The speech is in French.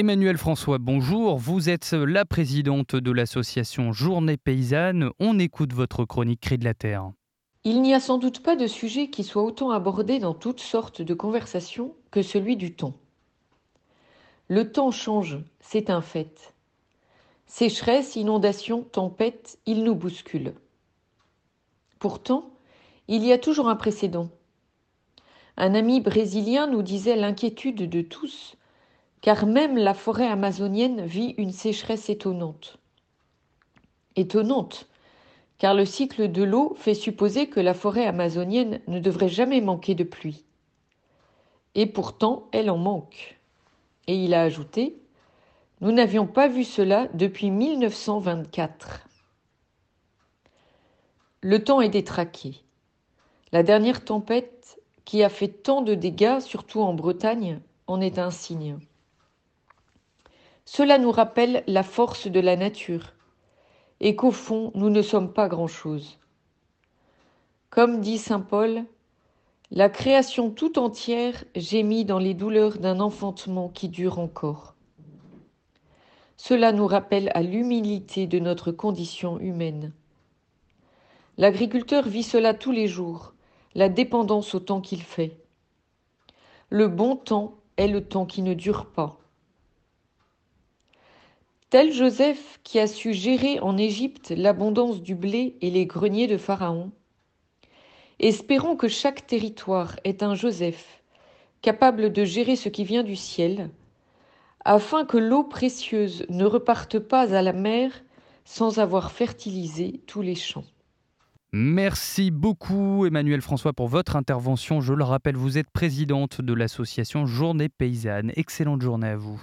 Emmanuel François, bonjour. Vous êtes la présidente de l'association Journée Paysanne. On écoute votre chronique Cri de la Terre. Il n'y a sans doute pas de sujet qui soit autant abordé dans toutes sortes de conversations que celui du temps. Le temps change, c'est un fait. Sécheresse, inondation, tempête, il nous bouscule. Pourtant, il y a toujours un précédent. Un ami brésilien nous disait l'inquiétude de tous, car même la forêt amazonienne vit une sécheresse étonnante. Étonnante, car le cycle de l'eau fait supposer que la forêt amazonienne ne devrait jamais manquer de pluie. Et pourtant, elle en manque. Et il a ajouté Nous n'avions pas vu cela depuis 1924. Le temps est détraqué. La dernière tempête qui a fait tant de dégâts, surtout en Bretagne, en est un signe. Cela nous rappelle la force de la nature et qu'au fond, nous ne sommes pas grand-chose. Comme dit Saint Paul, la création tout entière gémit dans les douleurs d'un enfantement qui dure encore. Cela nous rappelle à l'humilité de notre condition humaine. L'agriculteur vit cela tous les jours, la dépendance au temps qu'il fait. Le bon temps est le temps qui ne dure pas. Tel Joseph qui a su gérer en Égypte l'abondance du blé et les greniers de Pharaon, espérons que chaque territoire ait un Joseph capable de gérer ce qui vient du ciel, afin que l'eau précieuse ne reparte pas à la mer sans avoir fertilisé tous les champs. Merci beaucoup Emmanuel François pour votre intervention. Je le rappelle, vous êtes présidente de l'association Journée Paysanne. Excellente journée à vous.